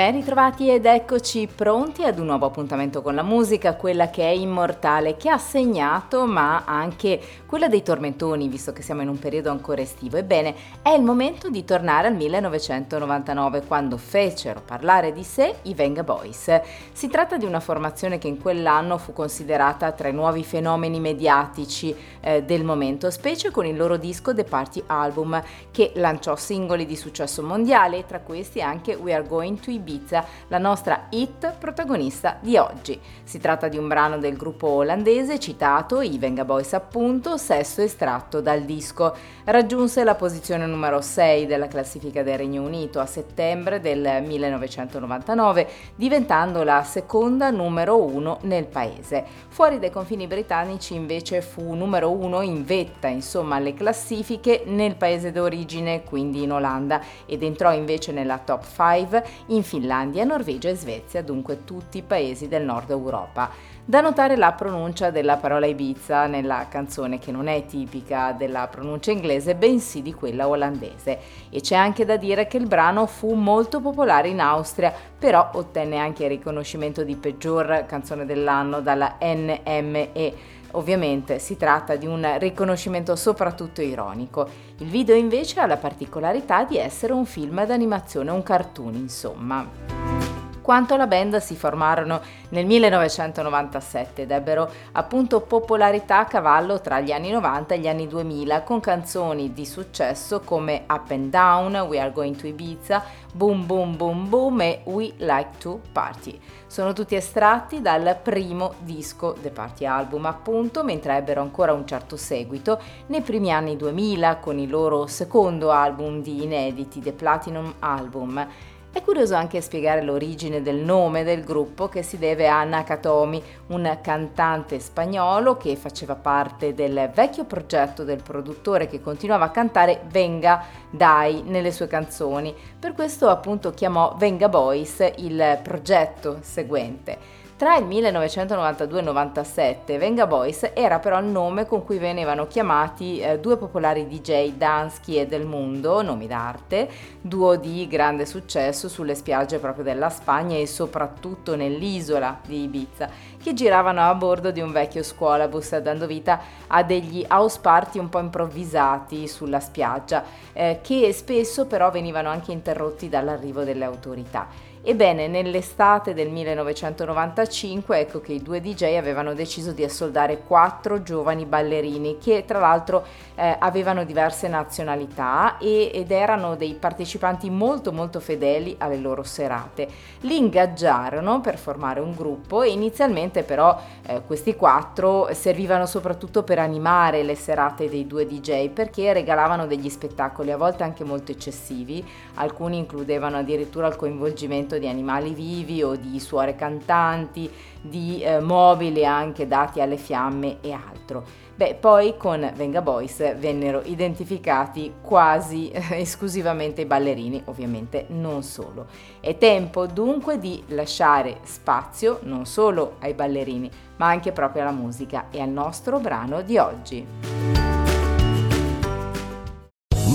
Ben ritrovati ed eccoci pronti ad un nuovo appuntamento con la musica, quella che è immortale, che ha segnato ma anche quella dei tormentoni, visto che siamo in un periodo ancora estivo. Ebbene, è il momento di tornare al 1999, quando fecero parlare di sé i Venga Boys. Si tratta di una formazione che in quell'anno fu considerata tra i nuovi fenomeni mediatici eh, del momento, specie con il loro disco The Party Album, che lanciò singoli di successo mondiale, tra questi anche We Are Going to Ibiza Ibiza, la nostra hit protagonista di oggi. Si tratta di un brano del gruppo olandese citato, i Venga Boys appunto, sesto estratto dal disco. Raggiunse la posizione numero 6 della classifica del Regno Unito a settembre del 1999, diventando la seconda numero 1 nel paese. Fuori dai confini britannici invece fu numero 1 in vetta, insomma, alle classifiche nel paese d'origine, quindi in Olanda, ed entrò invece nella top 5 in Finlandia, Norvegia e Svezia, dunque tutti i paesi del nord Europa. Da notare la pronuncia della parola Ibiza nella canzone che non è tipica della pronuncia inglese bensì di quella olandese. E c'è anche da dire che il brano fu molto popolare in Austria però ottenne anche il riconoscimento di peggior canzone dell'anno dalla NME Ovviamente si tratta di un riconoscimento soprattutto ironico. Il video invece ha la particolarità di essere un film d'animazione, un cartoon insomma quanto la band si formarono nel 1997 ed ebbero appunto popolarità a cavallo tra gli anni 90 e gli anni 2000 con canzoni di successo come Up and Down, We Are Going to Ibiza, Boom Boom Boom Boom e We Like to Party. Sono tutti estratti dal primo disco The Party Album appunto, mentre ebbero ancora un certo seguito nei primi anni 2000 con il loro secondo album di inediti, The Platinum Album. È curioso anche spiegare l'origine del nome del gruppo che si deve a Nakatomi, un cantante spagnolo che faceva parte del vecchio progetto del produttore che continuava a cantare Venga Dai nelle sue canzoni. Per questo appunto chiamò Venga Boys il progetto seguente. Tra il 1992 e il 97 Venga Boys era però il nome con cui venivano chiamati eh, due popolari DJ Dansky e Del Mundo, nomi d'arte, duo di grande successo sulle spiagge proprio della Spagna e soprattutto nell'isola di Ibiza, che giravano a bordo di un vecchio scuolabus dando vita a degli house party un po' improvvisati sulla spiaggia, eh, che spesso però venivano anche interrotti dall'arrivo delle autorità. Ebbene, nell'estate del 1995 ecco che i due DJ avevano deciso di assoldare quattro giovani ballerini che tra l'altro eh, avevano diverse nazionalità e, ed erano dei partecipanti molto molto fedeli alle loro serate. Li ingaggiarono per formare un gruppo e inizialmente però eh, questi quattro servivano soprattutto per animare le serate dei due DJ perché regalavano degli spettacoli a volte anche molto eccessivi, alcuni includevano addirittura il coinvolgimento di animali vivi o di suore cantanti, di eh, mobili anche dati alle fiamme e altro. Beh, poi con Venga Boys vennero identificati quasi eh, esclusivamente i ballerini, ovviamente non solo. È tempo dunque di lasciare spazio non solo ai ballerini, ma anche proprio alla musica e al nostro brano di oggi.